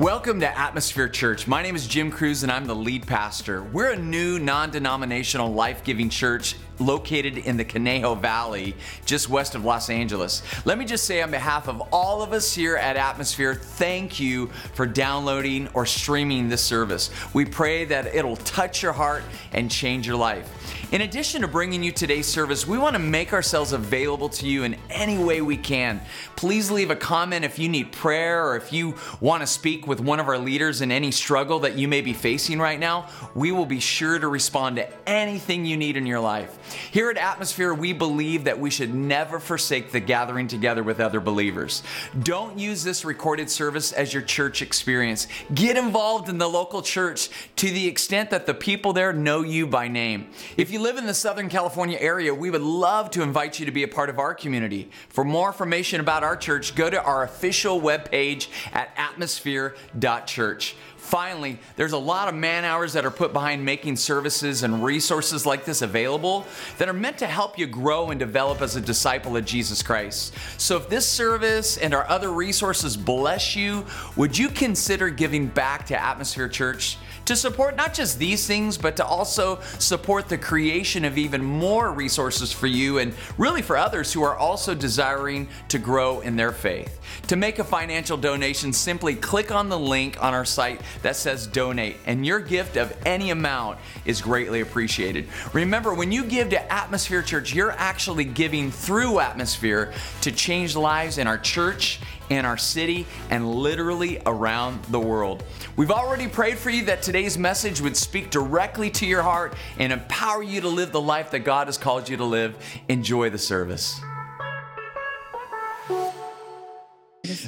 Welcome to Atmosphere Church. My name is Jim Cruz and I'm the lead pastor. We're a new non denominational life giving church located in the Conejo Valley, just west of Los Angeles. Let me just say, on behalf of all of us here at Atmosphere, thank you for downloading or streaming this service. We pray that it'll touch your heart and change your life. In addition to bringing you today's service, we want to make ourselves available to you in any way we can. Please leave a comment if you need prayer or if you want to speak with one of our leaders in any struggle that you may be facing right now. We will be sure to respond to anything you need in your life. Here at Atmosphere, we believe that we should never forsake the gathering together with other believers. Don't use this recorded service as your church experience. Get involved in the local church to the extent that the people there know you by name. If you live in the Southern California area, we would love to invite you to be a part of our community. For more information about our church, go to our official webpage at atmosphere.church. Finally, there's a lot of man hours that are put behind making services and resources like this available that are meant to help you grow and develop as a disciple of Jesus Christ. So if this service and our other resources bless you, would you consider giving back to Atmosphere Church? to support not just these things, but to also support the creation of even more resources for you and really for others who are also desiring to grow in their faith. To make a financial donation, simply click on the link on our site that says donate, and your gift of any amount is greatly appreciated. Remember, when you give to Atmosphere Church, you're actually giving through Atmosphere to change lives in our church in our city, and literally around the world. We've already prayed for you that today's message would speak directly to your heart and empower you to live the life that God has called you to live. Enjoy the service.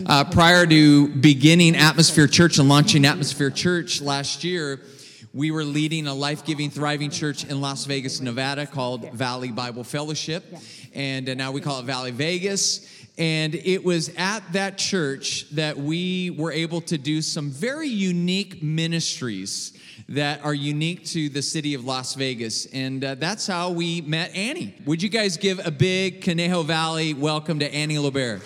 Uh, prior to beginning Atmosphere Church and launching Atmosphere Church last year, we were leading a life giving, thriving church in Las Vegas, Nevada called Valley Bible Fellowship. And uh, now we call it Valley Vegas. And it was at that church that we were able to do some very unique ministries that are unique to the city of Las Vegas. And uh, that's how we met Annie. Would you guys give a big Conejo Valley welcome to Annie Lobert?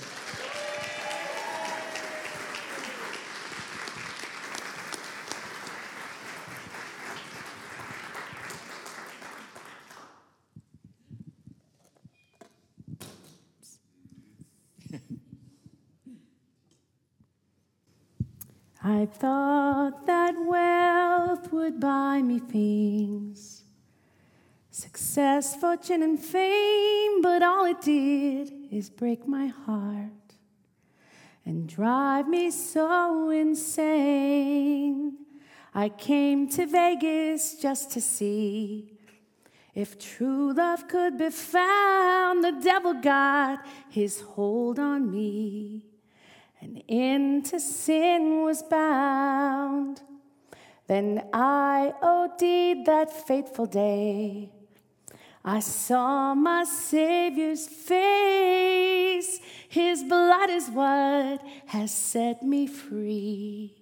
I thought that wealth would buy me things, success, fortune, and fame, but all it did is break my heart and drive me so insane. I came to Vegas just to see if true love could be found. The devil got his hold on me and into sin was bound. Then I OD'd that fateful day. I saw my Savior's face. His blood is what has set me free.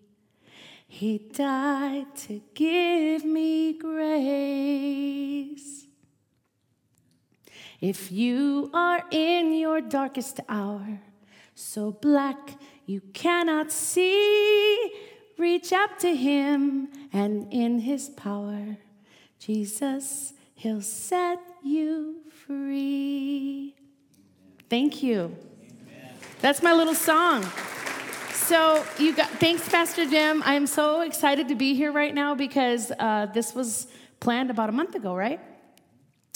He died to give me grace. If you are in your darkest hour, so black you cannot see. Reach up to him, and in his power, Jesus, he'll set you free. Thank you. That's my little song. So you got thanks, Pastor Jim. I'm so excited to be here right now because uh, this was planned about a month ago, right?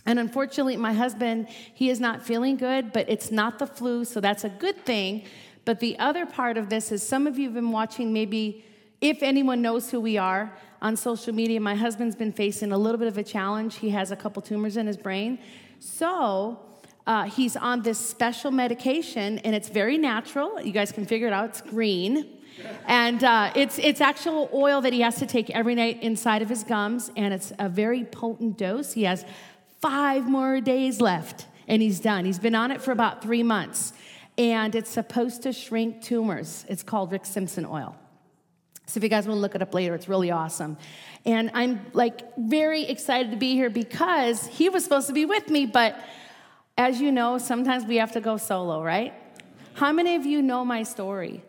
And unfortunately, my husband, he is not feeling good, but it's not the flu, so that's a good thing. But the other part of this is some of you have been watching, maybe if anyone knows who we are on social media, my husband's been facing a little bit of a challenge. He has a couple tumors in his brain. So, uh, he's on this special medication, and it's very natural. You guys can figure it out. It's green. And uh, it's, it's actual oil that he has to take every night inside of his gums, and it's a very potent dose. He has five more days left, and he's done. He's been on it for about three months and it's supposed to shrink tumors. It's called Rick Simpson oil. So if you guys want to look it up later, it's really awesome. And I'm like very excited to be here because he was supposed to be with me, but as you know, sometimes we have to go solo, right? How many of you know my story?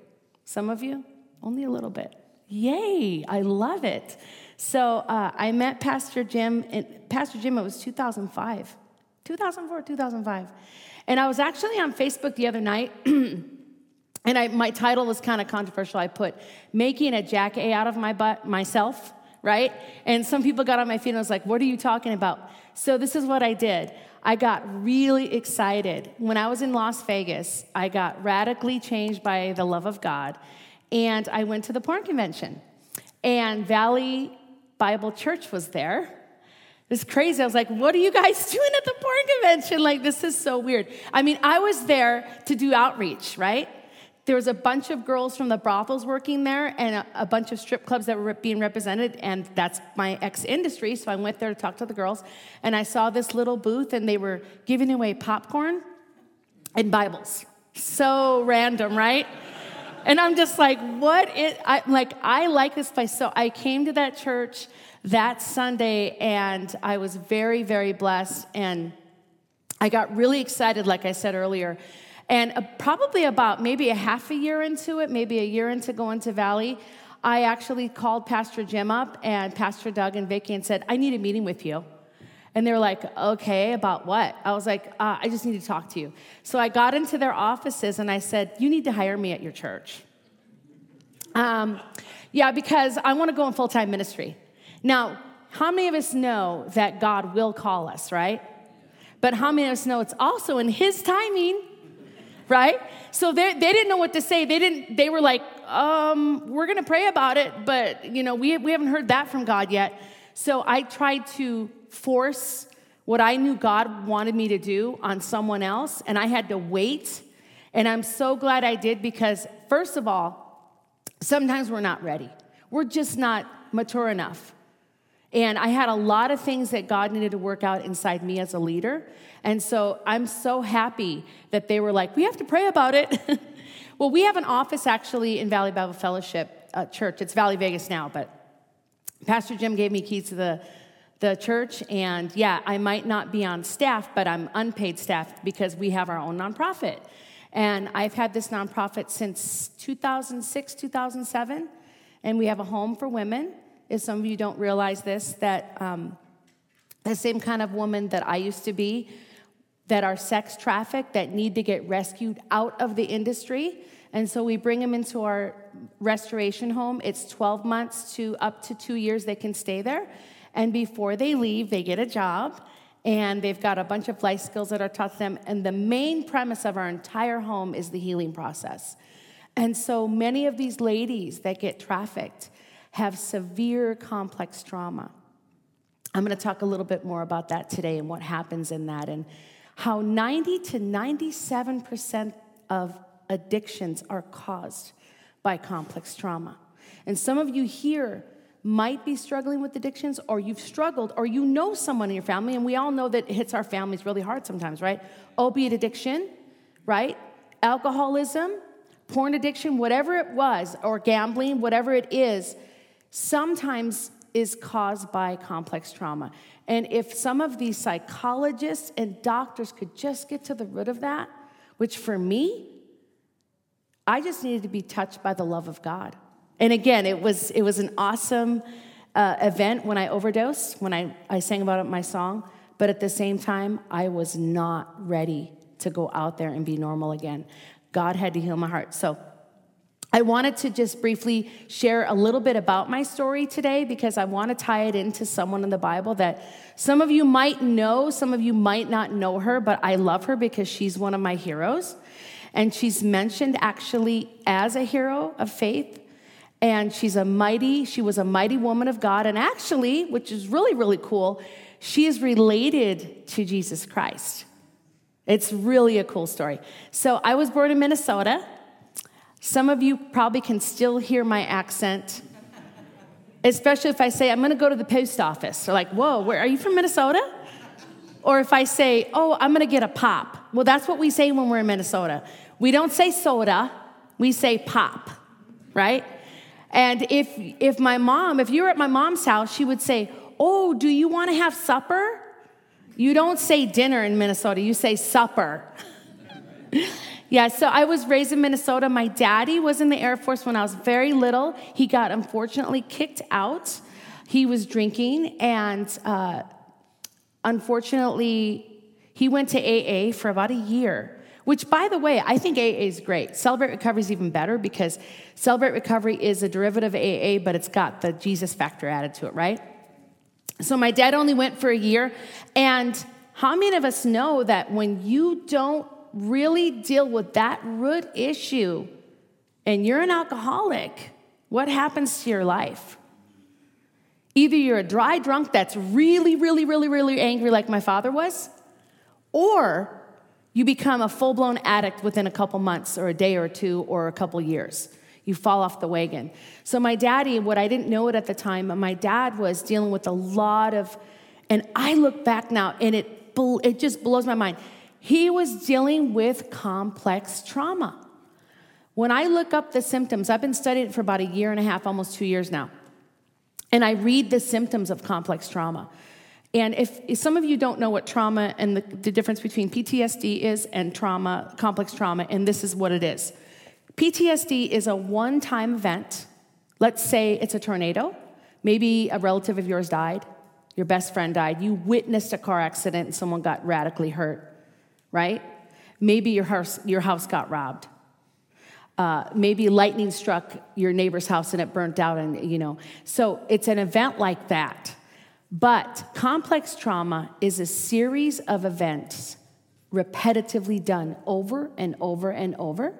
Some of you? Only a little bit. Yay, I love it. So uh, I met Pastor Jim, and Pastor Jim, it was 2005, 2004, 2005. And I was actually on Facebook the other night, and I, my title was kind of controversial. I put, Making a Jack A out of my butt myself, right? And some people got on my feet and I was like, What are you talking about? So this is what I did. I got really excited. When I was in Las Vegas, I got radically changed by the love of God. And I went to the porn convention. And Valley Bible Church was there. It was crazy. I was like, what are you guys doing at the porn convention? Like, this is so weird. I mean, I was there to do outreach, right? There was a bunch of girls from the brothels working there and a, a bunch of strip clubs that were being represented, and that's my ex industry. So I went there to talk to the girls, and I saw this little booth, and they were giving away popcorn and Bibles. So random, right? And I'm just like, what it, I, like, I like this place. So I came to that church that Sunday and I was very, very blessed. And I got really excited, like I said earlier. And uh, probably about maybe a half a year into it, maybe a year into going to Valley, I actually called Pastor Jim up and Pastor Doug and Vicki and said, I need a meeting with you. And they were like, okay, about what? I was like, uh, I just need to talk to you. So I got into their offices and I said, You need to hire me at your church. Um, yeah, because I want to go in full time ministry. Now, how many of us know that God will call us, right? But how many of us know it's also in His timing, right? So they, they didn't know what to say. They didn't. They were like, um, "We're going to pray about it, but you know, we we haven't heard that from God yet." So I tried to force what I knew God wanted me to do on someone else, and I had to wait. And I'm so glad I did because, first of all, sometimes we're not ready. We're just not mature enough. And I had a lot of things that God needed to work out inside me as a leader. And so I'm so happy that they were like, we have to pray about it. well, we have an office actually in Valley Bible Fellowship uh, Church. It's Valley Vegas now, but Pastor Jim gave me keys to the the church. And yeah, I might not be on staff, but I'm unpaid staff because we have our own nonprofit. And I've had this nonprofit since 2006, 2007. And we have a home for women. If some of you don't realize this, that um, the same kind of woman that I used to be, that are sex trafficked, that need to get rescued out of the industry. And so we bring them into our restoration home. It's 12 months to up to two years they can stay there. And before they leave, they get a job and they've got a bunch of life skills that are taught them. And the main premise of our entire home is the healing process. And so many of these ladies that get trafficked have severe complex trauma. I'm going to talk a little bit more about that today and what happens in that and how 90 to 97% of addictions are caused by complex trauma. And some of you here might be struggling with addictions or you've struggled or you know someone in your family and we all know that it hits our families really hard sometimes right opiate addiction right alcoholism porn addiction whatever it was or gambling whatever it is sometimes is caused by complex trauma and if some of these psychologists and doctors could just get to the root of that which for me i just needed to be touched by the love of god and again, it was, it was an awesome uh, event when I overdosed, when I, I sang about it in my song. But at the same time, I was not ready to go out there and be normal again. God had to heal my heart. So I wanted to just briefly share a little bit about my story today because I want to tie it into someone in the Bible that some of you might know, some of you might not know her, but I love her because she's one of my heroes. And she's mentioned actually as a hero of faith and she's a mighty, she was a mighty woman of God. And actually, which is really, really cool, she is related to Jesus Christ. It's really a cool story. So I was born in Minnesota. Some of you probably can still hear my accent, especially if I say, I'm gonna go to the post office. They're like, whoa, where are you from Minnesota? Or if I say, oh, I'm gonna get a pop. Well, that's what we say when we're in Minnesota. We don't say soda, we say pop, right? And if, if my mom, if you were at my mom's house, she would say, Oh, do you want to have supper? You don't say dinner in Minnesota, you say supper. Yeah, so I was raised in Minnesota. My daddy was in the Air Force when I was very little. He got unfortunately kicked out. He was drinking, and uh, unfortunately, he went to AA for about a year. Which, by the way, I think AA is great. Celebrate Recovery is even better because Celebrate Recovery is a derivative of AA, but it's got the Jesus factor added to it, right? So my dad only went for a year. And how many of us know that when you don't really deal with that root issue and you're an alcoholic, what happens to your life? Either you're a dry drunk that's really, really, really, really angry, like my father was, or you become a full blown addict within a couple months, or a day or two, or a couple years. You fall off the wagon. So, my daddy, what I didn't know it at the time, my dad was dealing with a lot of, and I look back now and it, it just blows my mind. He was dealing with complex trauma. When I look up the symptoms, I've been studying it for about a year and a half, almost two years now. And I read the symptoms of complex trauma. And if, if some of you don't know what trauma and the, the difference between PTSD is and trauma, complex trauma, and this is what it is PTSD is a one time event. Let's say it's a tornado. Maybe a relative of yours died, your best friend died, you witnessed a car accident and someone got radically hurt, right? Maybe your house, your house got robbed. Uh, maybe lightning struck your neighbor's house and it burnt out, and you know. So it's an event like that. But complex trauma is a series of events repetitively done over and over and over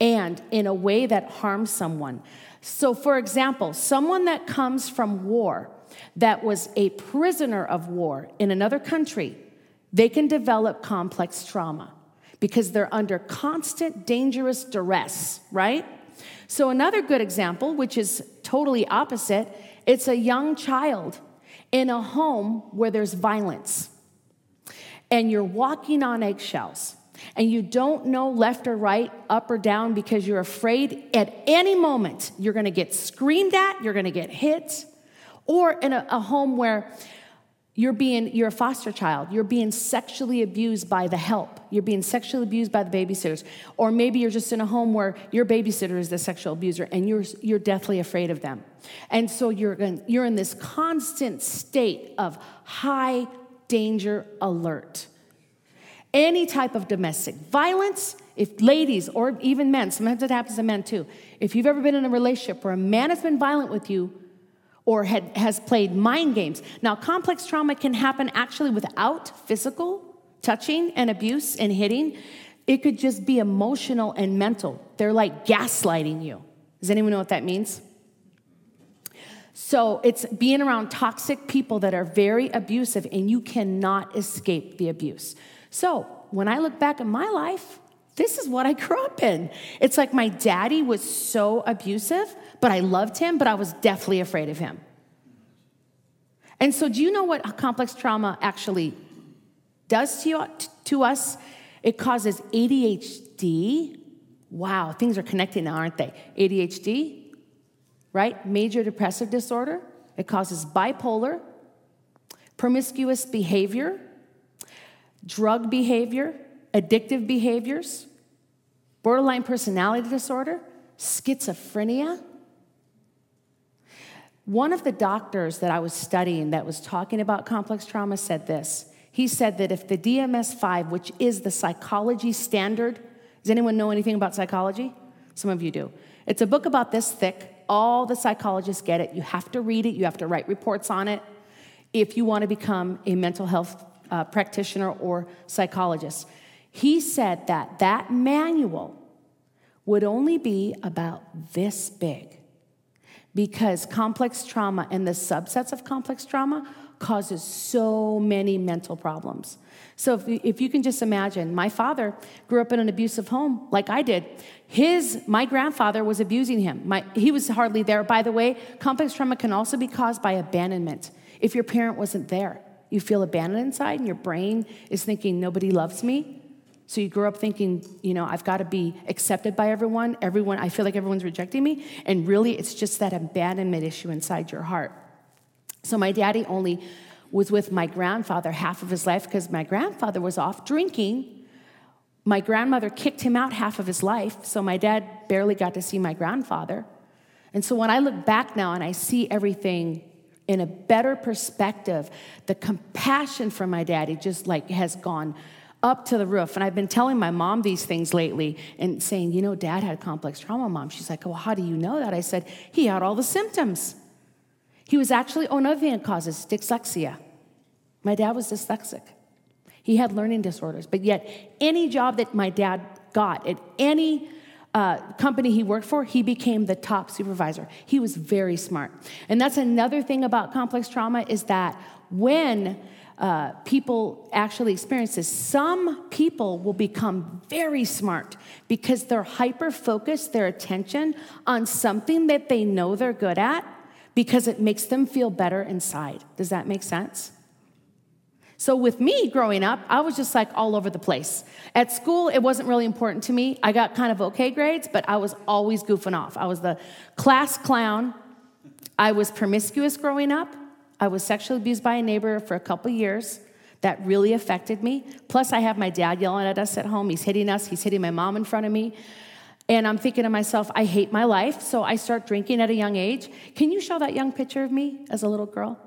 and in a way that harms someone. So, for example, someone that comes from war, that was a prisoner of war in another country, they can develop complex trauma because they're under constant dangerous duress, right? So, another good example, which is totally opposite, it's a young child in a home where there's violence and you're walking on eggshells and you don't know left or right, up or down because you're afraid at any moment you're gonna get screamed at, you're gonna get hit, or in a, a home where you're being you're a foster child. You're being sexually abused by the help. You're being sexually abused by the babysitters. Or maybe you're just in a home where your babysitter is the sexual abuser and you're you're deathly afraid of them. And so you're in, you're in this constant state of high danger alert. Any type of domestic violence if ladies or even men sometimes it happens to men too if you've ever been in a relationship where a man has been violent with you or had, has played mind games. Now, complex trauma can happen actually without physical touching and abuse and hitting. It could just be emotional and mental. They're like gaslighting you. Does anyone know what that means? So it's being around toxic people that are very abusive and you cannot escape the abuse. So when I look back at my life, this is what I grew up in. It's like my daddy was so abusive but I loved him, but I was deathly afraid of him. And so, do you know what complex trauma actually does to, you, to us? It causes ADHD. Wow, things are connecting now, aren't they? ADHD, right? Major depressive disorder. It causes bipolar, promiscuous behavior, drug behavior, addictive behaviors, borderline personality disorder, schizophrenia, one of the doctors that I was studying that was talking about complex trauma said this. He said that if the DMS 5, which is the psychology standard, does anyone know anything about psychology? Some of you do. It's a book about this thick. All the psychologists get it. You have to read it, you have to write reports on it if you want to become a mental health uh, practitioner or psychologist. He said that that manual would only be about this big because complex trauma and the subsets of complex trauma causes so many mental problems. So if you, if you can just imagine, my father grew up in an abusive home like I did. His my grandfather was abusing him. My, he was hardly there. By the way, complex trauma can also be caused by abandonment. If your parent wasn't there, you feel abandoned inside and your brain is thinking nobody loves me. So you grow up thinking, you know, I've got to be accepted by everyone. Everyone, I feel like everyone's rejecting me. And really, it's just that abandonment issue inside your heart. So my daddy only was with my grandfather half of his life because my grandfather was off drinking. my grandmother kicked him out half of his life, so my dad barely got to see my grandfather. And so when I look back now and I see everything in a better perspective, the compassion for my daddy just like has gone up to the roof. And I've been telling my mom these things lately and saying, you know, dad had complex trauma, mom. She's like, well, how do you know that? I said, he had all the symptoms. He was actually, oh, another thing that causes dyslexia. My dad was dyslexic. He had learning disorders, but yet any job that my dad got at any uh, company he worked for, he became the top supervisor. He was very smart. And that's another thing about complex trauma is that when uh, people actually experience this, some people will become very smart because they're hyper focused, their attention on something that they know they're good at because it makes them feel better inside. Does that make sense? So, with me growing up, I was just like all over the place. At school, it wasn't really important to me. I got kind of okay grades, but I was always goofing off. I was the class clown. I was promiscuous growing up. I was sexually abused by a neighbor for a couple years. That really affected me. Plus, I have my dad yelling at us at home. He's hitting us, he's hitting my mom in front of me. And I'm thinking to myself, I hate my life. So I start drinking at a young age. Can you show that young picture of me as a little girl?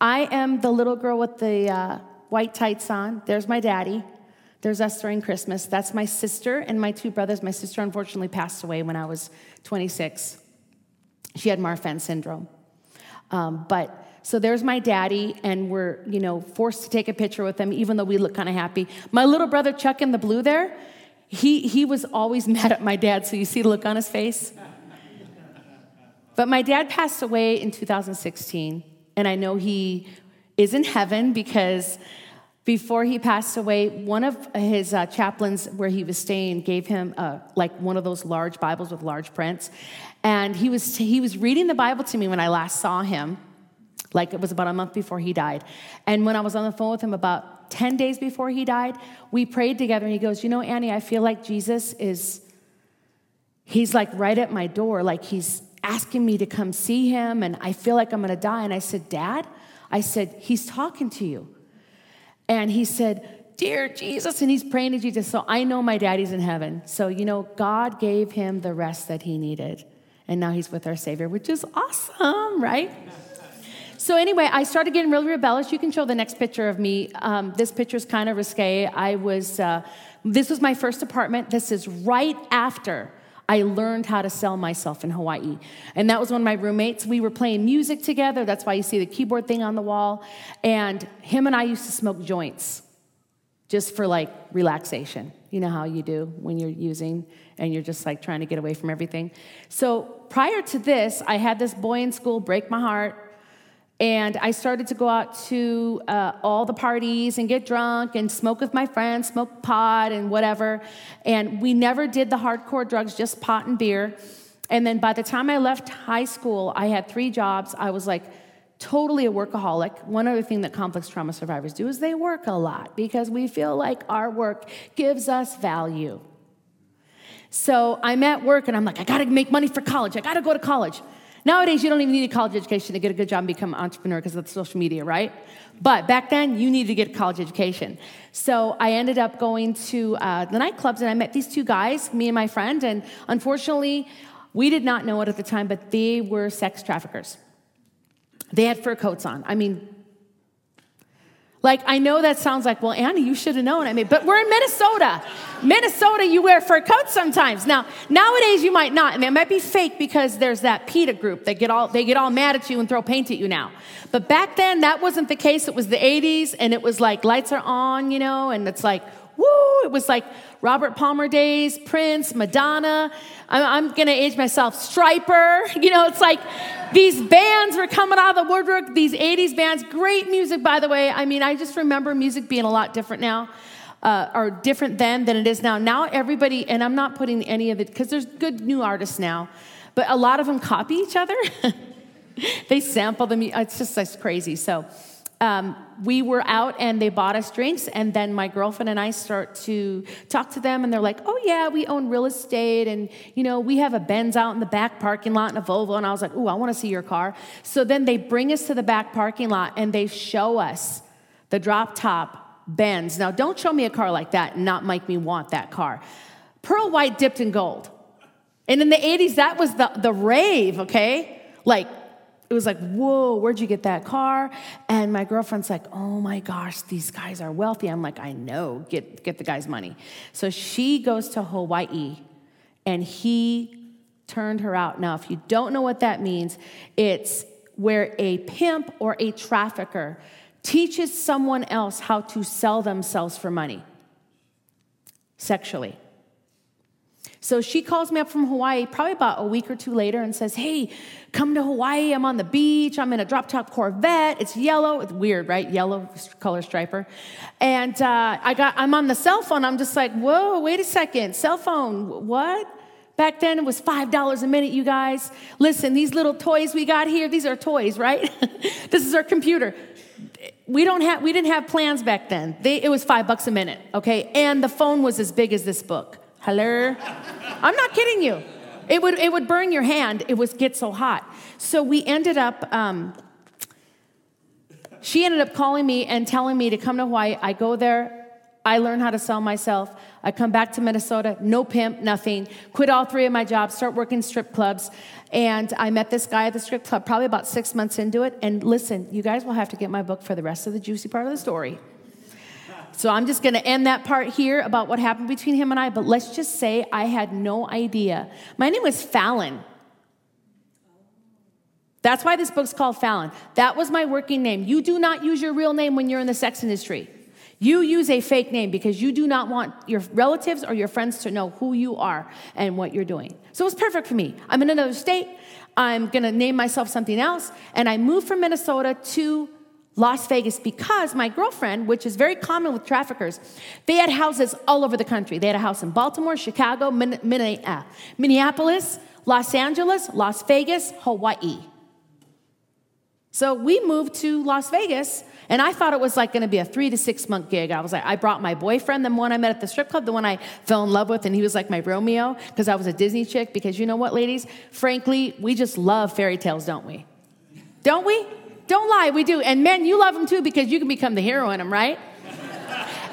I am the little girl with the uh, white tights on. There's my daddy. There's us during Christmas. That's my sister and my two brothers. My sister unfortunately passed away when I was 26. She had Marfan syndrome. Um, but so there's my daddy, and we're, you know, forced to take a picture with him, even though we look kind of happy. My little brother Chuck in the blue there, he, he was always mad at my dad, so you see the look on his face. But my dad passed away in 2016, and I know he is in heaven because before he passed away, one of his uh, chaplains where he was staying gave him uh, like one of those large Bibles with large prints. And he was, he was reading the Bible to me when I last saw him, like it was about a month before he died. And when I was on the phone with him about 10 days before he died, we prayed together and he goes, You know, Annie, I feel like Jesus is, he's like right at my door, like he's asking me to come see him, and I feel like I'm gonna die. And I said, Dad, I said, He's talking to you. And he said, Dear Jesus, and he's praying to Jesus. So I know my daddy's in heaven. So, you know, God gave him the rest that he needed. And now he's with our Savior, which is awesome, right? So, anyway, I started getting really rebellious. You can show the next picture of me. Um, this picture is kind of risque. I was, uh, this was my first apartment. This is right after I learned how to sell myself in Hawaii. And that was one of my roommates. We were playing music together. That's why you see the keyboard thing on the wall. And him and I used to smoke joints just for like relaxation. You know how you do when you're using and you're just like trying to get away from everything. So prior to this, I had this boy in school break my heart and I started to go out to uh, all the parties and get drunk and smoke with my friends, smoke pot and whatever. And we never did the hardcore drugs, just pot and beer. And then by the time I left high school, I had three jobs. I was like totally a workaholic. One other thing that complex trauma survivors do is they work a lot because we feel like our work gives us value. So I'm at work and I'm like, I gotta make money for college. I gotta go to college. Nowadays, you don't even need a college education to get a good job and become an entrepreneur because of social media, right? But back then, you needed to get a college education. So I ended up going to uh, the nightclubs and I met these two guys, me and my friend, and unfortunately, we did not know it at the time, but they were sex traffickers. They had fur coats on. I mean, like, I know that sounds like, well, Annie, you should have known. I mean, but we're in Minnesota. Minnesota, you wear fur coats sometimes. Now, nowadays you might not, and it might be fake because there's that PETA group that get all they get all mad at you and throw paint at you now. But back then, that wasn't the case. It was the 80s, and it was like lights are on, you know, and it's like, woo! It was like Robert Palmer days, Prince, Madonna. I'm, I'm gonna age myself, Stryper. You know, it's like these bands were coming out of the woodwork, these 80s bands. Great music, by the way. I mean, I just remember music being a lot different now. Uh, or different then than it is now. Now everybody, and I'm not putting any of it because there's good new artists now, but a lot of them copy each other. they sample them. It's just it's crazy. So um, we were out and they bought us drinks and then my girlfriend and i start to talk to them and they're like oh yeah we own real estate and you know we have a benz out in the back parking lot and a volvo and i was like oh i want to see your car so then they bring us to the back parking lot and they show us the drop top Benz. Now, don't show me a car like that and not make me want that car. Pearl white dipped in gold. And in the 80s, that was the, the rave, okay? Like, it was like, whoa, where'd you get that car? And my girlfriend's like, oh my gosh, these guys are wealthy. I'm like, I know, get, get the guy's money. So she goes to Hawaii and he turned her out. Now, if you don't know what that means, it's where a pimp or a trafficker teaches someone else how to sell themselves for money sexually. So she calls me up from Hawaii probably about a week or two later and says, Hey, come to Hawaii. I'm on the beach. I'm in a drop top Corvette. It's yellow. It's weird, right? Yellow color striper. And uh, I got, I'm on the cell phone. I'm just like, Whoa, wait a second. Cell phone, what? Back then it was $5 a minute, you guys. Listen, these little toys we got here, these are toys, right? this is our computer. We don't have we didn't have plans back then. They, it was five bucks a minute, okay? And the phone was as big as this book. Hello? I'm not kidding you. It would, it would burn your hand. It would get so hot. So we ended up, um, she ended up calling me and telling me to come to Hawaii. I go there. I learn how to sell myself. I come back to Minnesota, no pimp, nothing. Quit all three of my jobs, start working strip clubs. And I met this guy at the strip club probably about six months into it. And listen, you guys will have to get my book for the rest of the juicy part of the story. So I'm just going to end that part here about what happened between him and I, but let's just say I had no idea. My name was Fallon. That's why this book's called Fallon. That was my working name. You do not use your real name when you're in the sex industry. You use a fake name because you do not want your relatives or your friends to know who you are and what you're doing. So it was perfect for me. I'm in another state. I'm going to name myself something else. And I moved from Minnesota to Las Vegas because my girlfriend, which is very common with traffickers, they had houses all over the country. They had a house in Baltimore, Chicago, uh, Minneapolis, Los Angeles, Las Vegas, Hawaii. So we moved to Las Vegas, and I thought it was like going to be a three to six month gig. I was like, I brought my boyfriend, the one I met at the strip club, the one I fell in love with, and he was like my Romeo because I was a Disney chick. Because you know what, ladies? Frankly, we just love fairy tales, don't we? Don't we? Don't lie, we do. And men, you love them too because you can become the hero in them, right?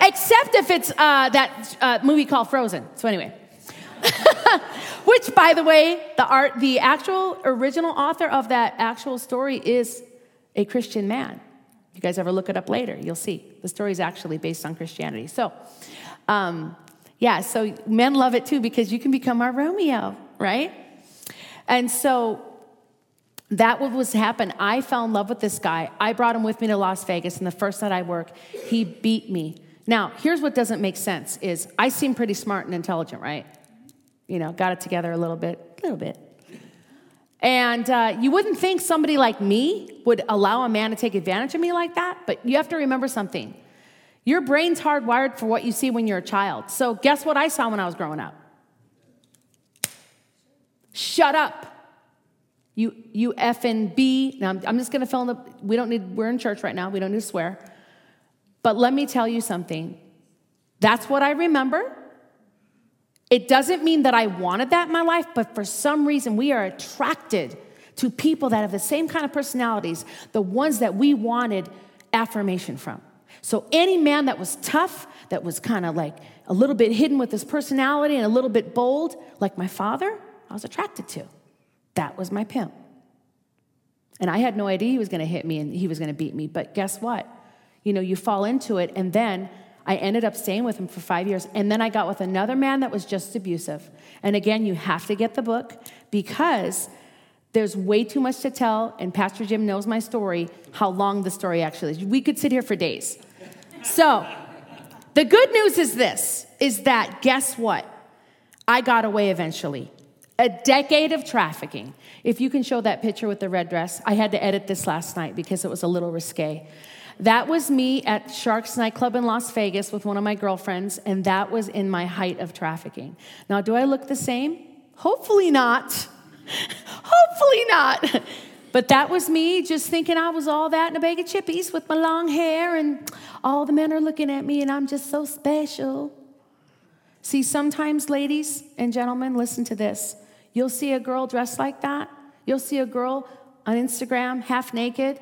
Except if it's uh, that uh, movie called Frozen. So anyway. Which, by the way, the art, the actual original author of that actual story is a Christian man. You guys ever look it up later, you'll see. The story is actually based on Christianity. So, um, yeah, so men love it too because you can become our Romeo, right? And so that what was happen. I fell in love with this guy. I brought him with me to Las Vegas, and the first night I worked, he beat me. Now, here's what doesn't make sense: is I seem pretty smart and intelligent, right? You know, got it together a little bit, a little bit. And uh, you wouldn't think somebody like me would allow a man to take advantage of me like that, but you have to remember something. Your brain's hardwired for what you see when you're a child. So, guess what I saw when I was growing up? Shut up. You, you F and B. Now, I'm, I'm just going to fill in the, we don't need, we're in church right now. We don't need to swear. But let me tell you something. That's what I remember. It doesn't mean that I wanted that in my life, but for some reason, we are attracted to people that have the same kind of personalities, the ones that we wanted affirmation from. So, any man that was tough, that was kind of like a little bit hidden with his personality and a little bit bold, like my father, I was attracted to. That was my pimp. And I had no idea he was going to hit me and he was going to beat me. But guess what? You know, you fall into it. And then I ended up staying with him for five years. And then I got with another man that was just abusive. And again, you have to get the book because there's way too much to tell. And Pastor Jim knows my story, how long the story actually is. We could sit here for days. So, the good news is this is that guess what? I got away eventually a decade of trafficking. If you can show that picture with the red dress, I had to edit this last night because it was a little risque. That was me at Sharks nightclub in Las Vegas with one of my girlfriends, and that was in my height of trafficking. Now, do I look the same? Hopefully not. Hopefully not. But that was me just thinking I was all that in a bag of chippies with my long hair, and all the men are looking at me, and I'm just so special. See, sometimes, ladies and gentlemen, listen to this. You'll see a girl dressed like that. You'll see a girl on Instagram half naked,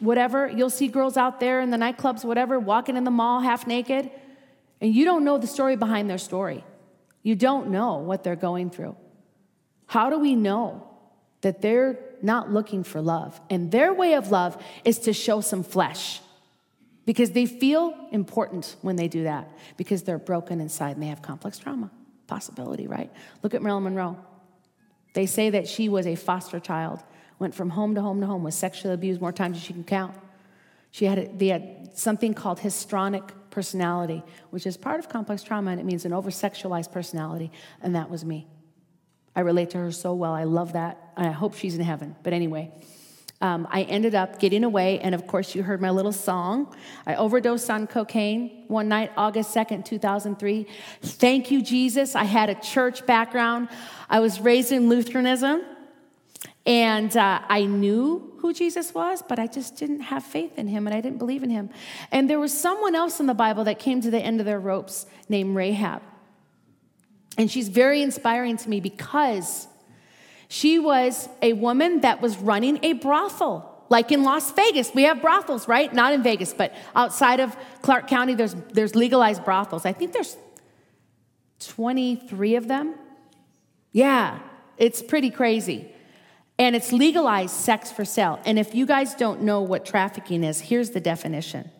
whatever. You'll see girls out there in the nightclubs, whatever, walking in the mall half naked, and you don't know the story behind their story. You don't know what they're going through. How do we know that they're not looking for love? And their way of love is to show some flesh because they feel important when they do that because they're broken inside and they have complex trauma. Possibility, right? Look at Marilyn Monroe. They say that she was a foster child, went from home to home to home, was sexually abused more times than she can count. She had, a, they had something called histrionic personality, which is part of complex trauma, and it means an over sexualized personality, and that was me. I relate to her so well. I love that. I hope she's in heaven. But anyway, um, I ended up getting away, and of course, you heard my little song. I overdosed on cocaine one night, August 2nd, 2003. Thank you, Jesus. I had a church background. I was raised in Lutheranism, and uh, I knew who Jesus was, but I just didn't have faith in him, and I didn't believe in him. And there was someone else in the Bible that came to the end of their ropes named Rahab. And she's very inspiring to me because she was a woman that was running a brothel. Like in Las Vegas, we have brothels, right? Not in Vegas, but outside of Clark County, there's, there's legalized brothels. I think there's 23 of them. Yeah, it's pretty crazy. And it's legalized sex for sale. And if you guys don't know what trafficking is, here's the definition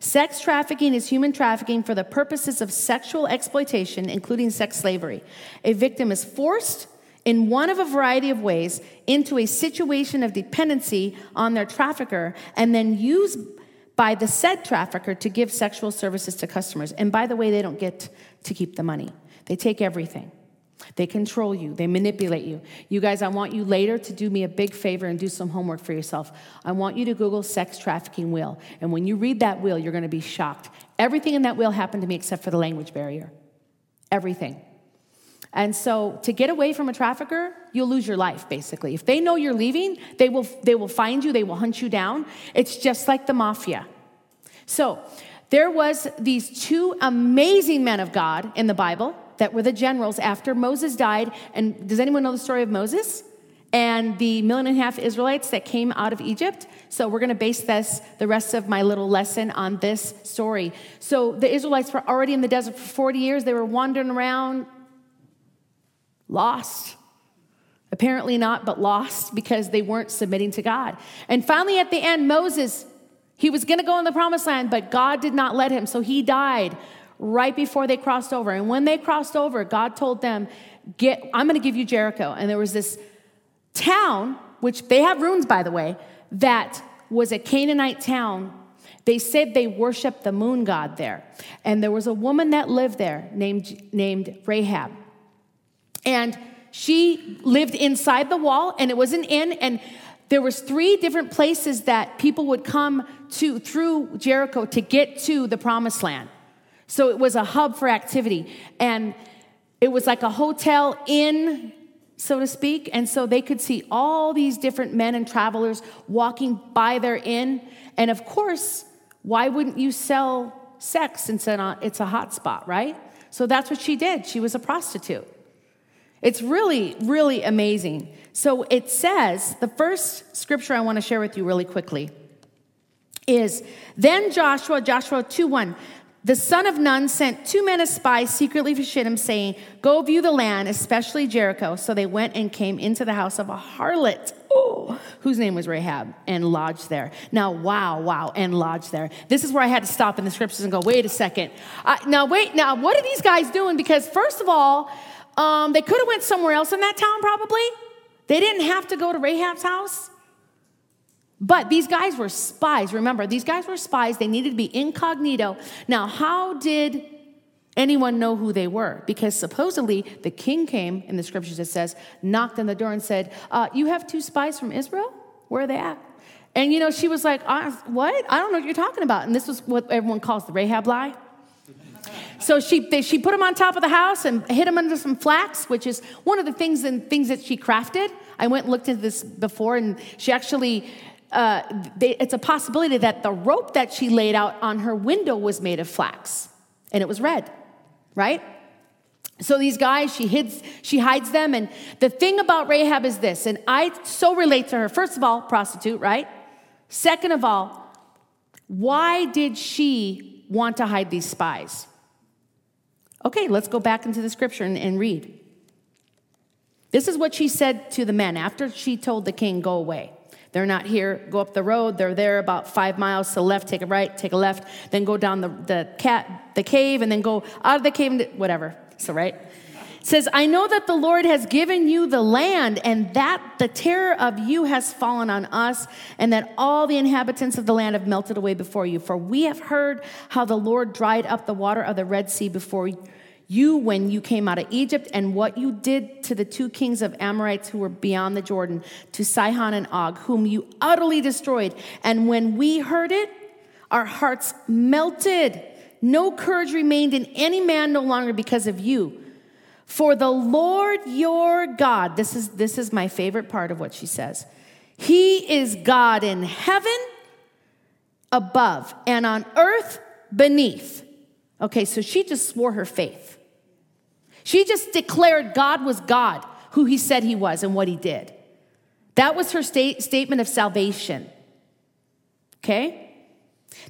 Sex trafficking is human trafficking for the purposes of sexual exploitation, including sex slavery. A victim is forced in one of a variety of ways into a situation of dependency on their trafficker and then used by the said trafficker to give sexual services to customers. And by the way, they don't get to keep the money, they take everything. They control you, they manipulate you. You guys, I want you later to do me a big favor and do some homework for yourself. I want you to Google sex trafficking wheel. And when you read that wheel, you're going to be shocked. Everything in that wheel happened to me except for the language barrier. Everything. And so to get away from a trafficker, you'll lose your life basically. If they know you're leaving, they will they will find you, they will hunt you down. It's just like the mafia. So, there was these two amazing men of God in the Bible that were the generals after Moses died. And does anyone know the story of Moses? And the million and a half Israelites that came out of Egypt. So we're going to base this, the rest of my little lesson on this story. So the Israelites were already in the desert for 40 years. They were wandering around, lost. Apparently not, but lost because they weren't submitting to God. And finally, at the end, Moses, he was going to go in the promised land, but God did not let him. So he died right before they crossed over. And when they crossed over, God told them, Get, I'm going to give you Jericho. And there was this town, which they have ruins, by the way, that was a Canaanite town. They said they worshiped the moon god there. And there was a woman that lived there named, named Rahab. And she lived inside the wall, and it was an inn, and there was three different places that people would come to through Jericho to get to the promised land. So it was a hub for activity. And it was like a hotel inn, so to speak. And so they could see all these different men and travelers walking by their inn. And of course, why wouldn't you sell sex since it's a hot spot, right? So that's what she did. She was a prostitute. It's really, really amazing. So it says, the first scripture I want to share with you really quickly is then Joshua, Joshua 2 1 the son of Nun sent two men as spies secretly to Shittim, saying, Go view the land, especially Jericho. So they went and came into the house of a harlot, whose name was Rahab, and lodged there. Now, wow, wow, and lodged there. This is where I had to stop in the scriptures and go, wait a second. Uh, now, wait, now, what are these guys doing? Because, first of all, um, they could have went somewhere else in that town, probably. They didn't have to go to Rahab's house. But these guys were spies. Remember, these guys were spies. They needed to be incognito. Now, how did anyone know who they were? Because supposedly the king came in the scriptures, it says, knocked on the door and said, uh, You have two spies from Israel? Where are they at? And you know, she was like, uh, What? I don't know what you're talking about. And this was what everyone calls the Rahab lie. So she, they, she put him on top of the house and hid him under some flax, which is one of the things and things that she crafted. I went and looked at this before, and she actually uh, they, it's a possibility that the rope that she laid out on her window was made of flax and it was red, right? So these guys, she hides, she hides them. And the thing about Rahab is this, and I so relate to her. First of all, prostitute, right? Second of all, why did she want to hide these spies? Okay, let's go back into the scripture and, and read. This is what she said to the men after she told the king, Go away. They're not here. Go up the road. They're there about five miles to the left. Take a right. Take a left. Then go down the, the, cat, the cave and then go out of the cave. and Whatever. So, right? It says, I know that the Lord has given you the land and that the terror of you has fallen on us and that all the inhabitants of the land have melted away before you. For we have heard how the Lord dried up the water of the Red Sea before you you when you came out of Egypt and what you did to the two kings of Amorites who were beyond the Jordan, to Sihon and Og, whom you utterly destroyed. And when we heard it, our hearts melted. No courage remained in any man no longer because of you. For the Lord your God, this is, this is my favorite part of what she says. He is God in heaven above and on earth beneath. Okay, so she just swore her faith. She just declared God was God, who he said he was, and what he did. That was her state, statement of salvation. Okay?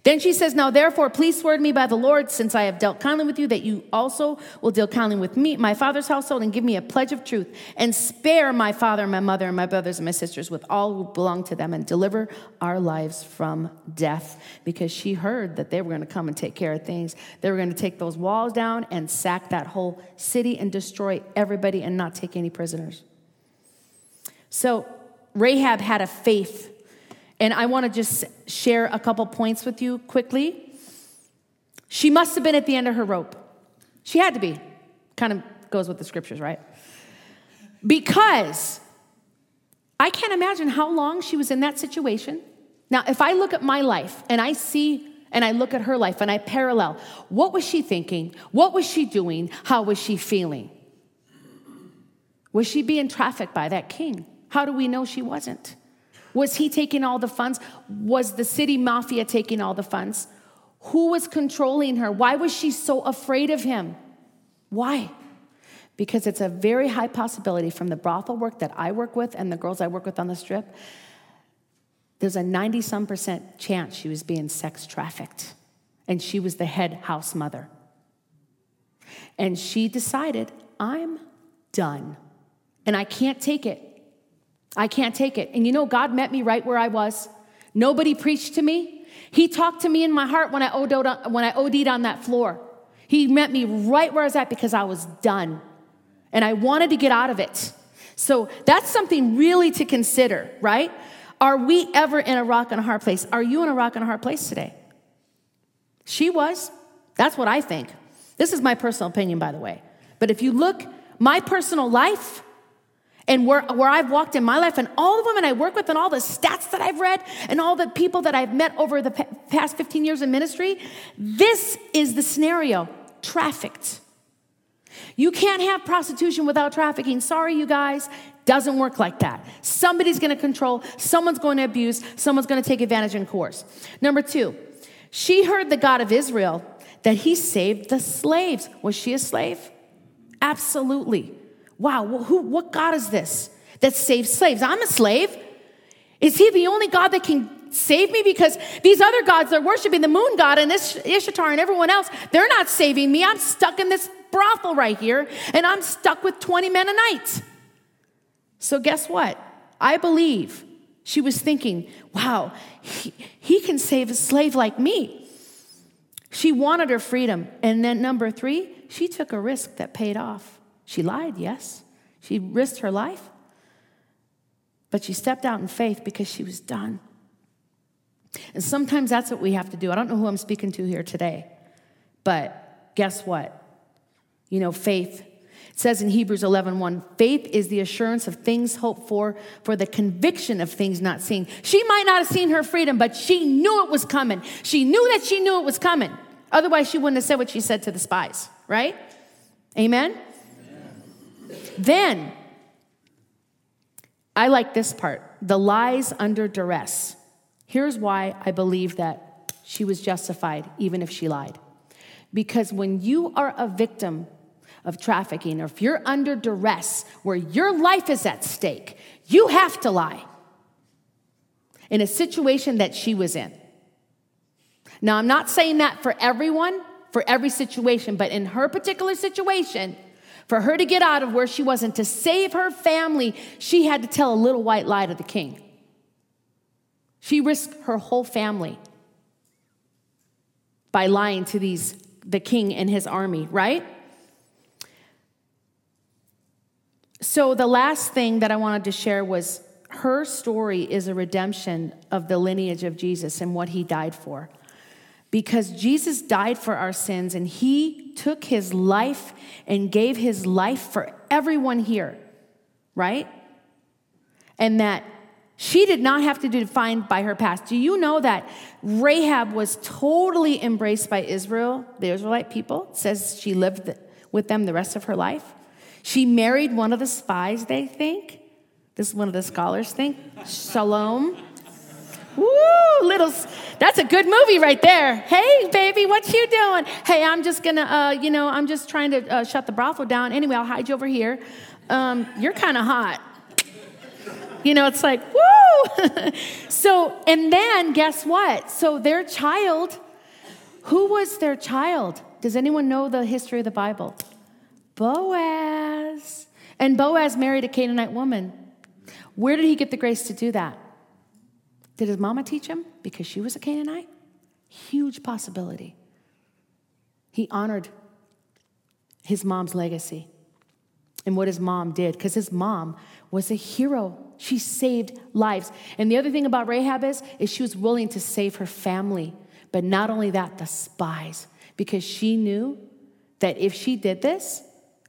Then she says, Now therefore, please swear to me by the Lord, since I have dealt kindly with you, that you also will deal kindly with me, my father's household, and give me a pledge of truth, and spare my father and my mother and my brothers and my sisters with all who belong to them, and deliver our lives from death. Because she heard that they were going to come and take care of things. They were going to take those walls down and sack that whole city and destroy everybody and not take any prisoners. So Rahab had a faith and I want to just share a couple points with you quickly. She must have been at the end of her rope. She had to be. Kind of goes with the scriptures, right? Because I can't imagine how long she was in that situation. Now, if I look at my life and I see and I look at her life and I parallel, what was she thinking? What was she doing? How was she feeling? Was she being trafficked by that king? How do we know she wasn't? Was he taking all the funds? Was the city mafia taking all the funds? Who was controlling her? Why was she so afraid of him? Why? Because it's a very high possibility from the brothel work that I work with and the girls I work with on the strip, there's a 90 some percent chance she was being sex trafficked. And she was the head house mother. And she decided, I'm done. And I can't take it. I can't take it. And you know, God met me right where I was. Nobody preached to me. He talked to me in my heart when I OD'd on, when I OD'd on that floor. He met me right where I was at because I was done. And I wanted to get out of it. So that's something really to consider, right? Are we ever in a rock and a hard place? Are you in a rock and a hard place today? She was. That's what I think. This is my personal opinion, by the way. But if you look, my personal life, and where, where I've walked in my life and all the women I work with and all the stats that I've read and all the people that I've met over the past 15 years in ministry, this is the scenario trafficked. You can't have prostitution without trafficking. Sorry, you guys. Doesn't work like that. Somebody's to control, someone's to abuse, someone's to take advantage and coerce. Number two, she heard the God of Israel that he saved the slaves. Was she a slave? Absolutely. Wow, who, what God is this that saves slaves? I'm a slave. Is he the only God that can save me? Because these other gods they're worshiping the moon god and Ish- Ishtar and everyone else, they're not saving me. I'm stuck in this brothel right here and I'm stuck with 20 men a night. So, guess what? I believe she was thinking, wow, he, he can save a slave like me. She wanted her freedom. And then, number three, she took a risk that paid off. She lied, yes. She risked her life. But she stepped out in faith because she was done. And sometimes that's what we have to do. I don't know who I'm speaking to here today, but guess what? You know, faith. It says in Hebrews 11 1, faith is the assurance of things hoped for, for the conviction of things not seen. She might not have seen her freedom, but she knew it was coming. She knew that she knew it was coming. Otherwise, she wouldn't have said what she said to the spies, right? Amen? Then, I like this part the lies under duress. Here's why I believe that she was justified, even if she lied. Because when you are a victim of trafficking, or if you're under duress where your life is at stake, you have to lie in a situation that she was in. Now, I'm not saying that for everyone, for every situation, but in her particular situation, for her to get out of where she was and to save her family, she had to tell a little white lie to the king. She risked her whole family by lying to these the king and his army, right? So the last thing that I wanted to share was her story is a redemption of the lineage of Jesus and what he died for. Because Jesus died for our sins and he took his life and gave his life for everyone here, right? And that she did not have to be defined by her past. Do you know that Rahab was totally embraced by Israel, the Israelite people? It says she lived with them the rest of her life. She married one of the spies, they think. This is one of the scholars think. Shalom. Woo, little, that's a good movie right there. Hey, baby, what you doing? Hey, I'm just gonna, uh, you know, I'm just trying to uh, shut the brothel down. Anyway, I'll hide you over here. Um, you're kind of hot. You know, it's like, woo! so, and then guess what? So, their child, who was their child? Does anyone know the history of the Bible? Boaz. And Boaz married a Canaanite woman. Where did he get the grace to do that? Did his mama teach him because she was a Canaanite? Huge possibility. He honored his mom's legacy and what his mom did because his mom was a hero. She saved lives. And the other thing about Rahab is, is she was willing to save her family. But not only that, the spies, because she knew that if she did this,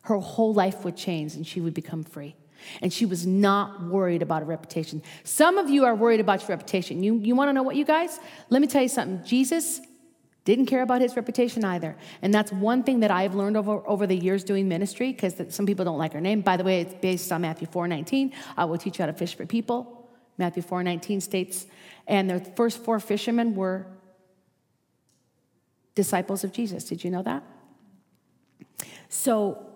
her whole life would change and she would become free. And she was not worried about a reputation. Some of you are worried about your reputation. You, you want to know what, you guys? Let me tell you something. Jesus didn't care about his reputation either. And that's one thing that I've learned over, over the years doing ministry, because some people don't like her name. By the way, it's based on Matthew 4 19. I will teach you how to fish for people. Matthew 4 19 states, and the first four fishermen were disciples of Jesus. Did you know that? So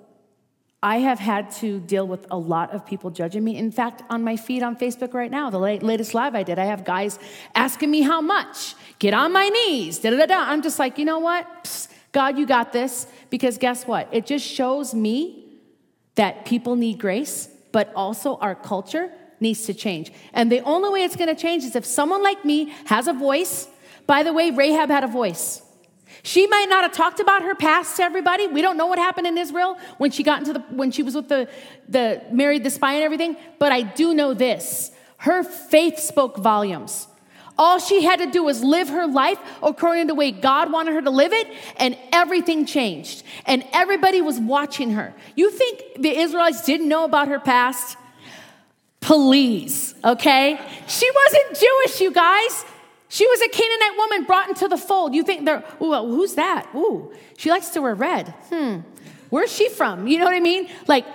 I have had to deal with a lot of people judging me. In fact, on my feed on Facebook right now, the latest live I did, I have guys asking me how much get on my knees, da da da. I'm just like, you know what? Psst, God, you got this. Because guess what? It just shows me that people need grace, but also our culture needs to change. And the only way it's going to change is if someone like me has a voice. By the way, Rahab had a voice. She might not have talked about her past to everybody. We don't know what happened in Israel when she got into the when she was with the the married the spy and everything, but I do know this. Her faith spoke volumes. All she had to do was live her life according to the way God wanted her to live it, and everything changed. And everybody was watching her. You think the Israelites didn't know about her past? Please, okay? She wasn't Jewish, you guys. She was a Canaanite woman brought into the fold. You think they're, ooh, who's that? Ooh, she likes to wear red. Hmm, where's she from? You know what I mean? Like,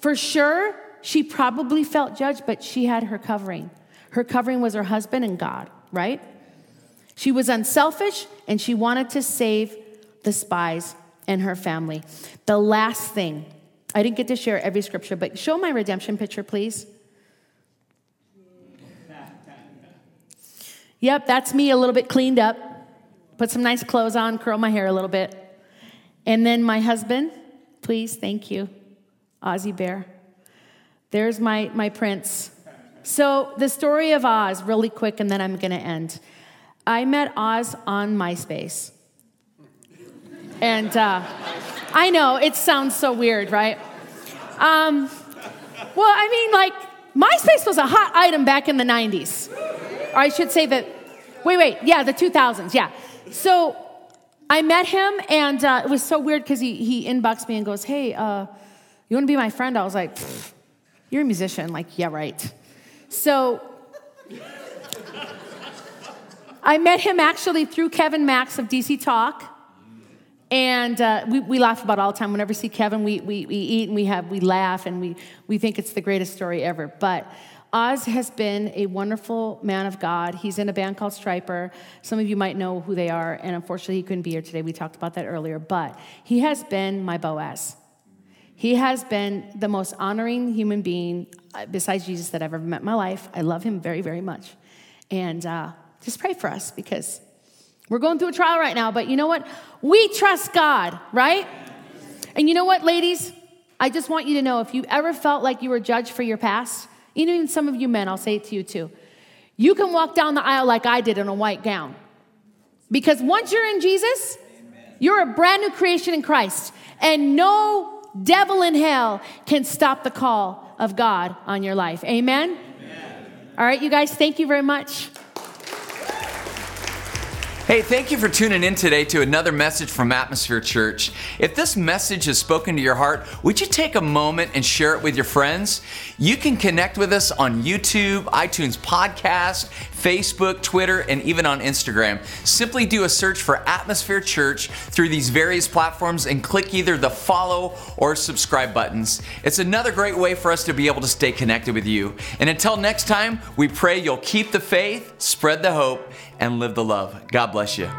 for sure, she probably felt judged, but she had her covering. Her covering was her husband and God right? She was unselfish and she wanted to save the spies and her family. The last thing, I didn't get to share every scripture, but show my redemption picture, please. Yep, that's me a little bit cleaned up. Put some nice clothes on, curl my hair a little bit. And then my husband, please, thank you, Ozzy Bear. There's my, my prince. So, the story of Oz, really quick, and then I'm going to end. I met Oz on MySpace. And uh, I know it sounds so weird, right? Um, well, I mean, like, MySpace was a hot item back in the 90s. I should say that, wait, wait, yeah, the 2000s, yeah. So I met him, and uh, it was so weird because he, he inboxed me and goes, Hey, uh, you want to be my friend? I was like, You're a musician. Like, yeah, right. So I met him actually through Kevin Max of DC Talk. And uh, we, we laugh about all the time. Whenever we see Kevin, we, we, we eat and we, have, we laugh and we, we think it's the greatest story ever. But Oz has been a wonderful man of God. He's in a band called Stryper. Some of you might know who they are, and unfortunately, he couldn't be here today. We talked about that earlier. But he has been my Boaz. He has been the most honoring human being uh, besides Jesus that I've ever met in my life. I love him very, very much. And uh, just pray for us because we're going through a trial right now. But you know what? We trust God, right? And you know what, ladies? I just want you to know if you ever felt like you were judged for your past, even some of you men, I'll say it to you too. You can walk down the aisle like I did in a white gown. Because once you're in Jesus, you're a brand new creation in Christ. And no devil in hell can stop the call of God on your life. Amen? Amen. All right, you guys, thank you very much. Hey, thank you for tuning in today to another message from Atmosphere Church. If this message has spoken to your heart, would you take a moment and share it with your friends? You can connect with us on YouTube, iTunes Podcast, Facebook, Twitter, and even on Instagram. Simply do a search for Atmosphere Church through these various platforms and click either the follow or subscribe buttons. It's another great way for us to be able to stay connected with you. And until next time, we pray you'll keep the faith, spread the hope, and live the love. God bless you.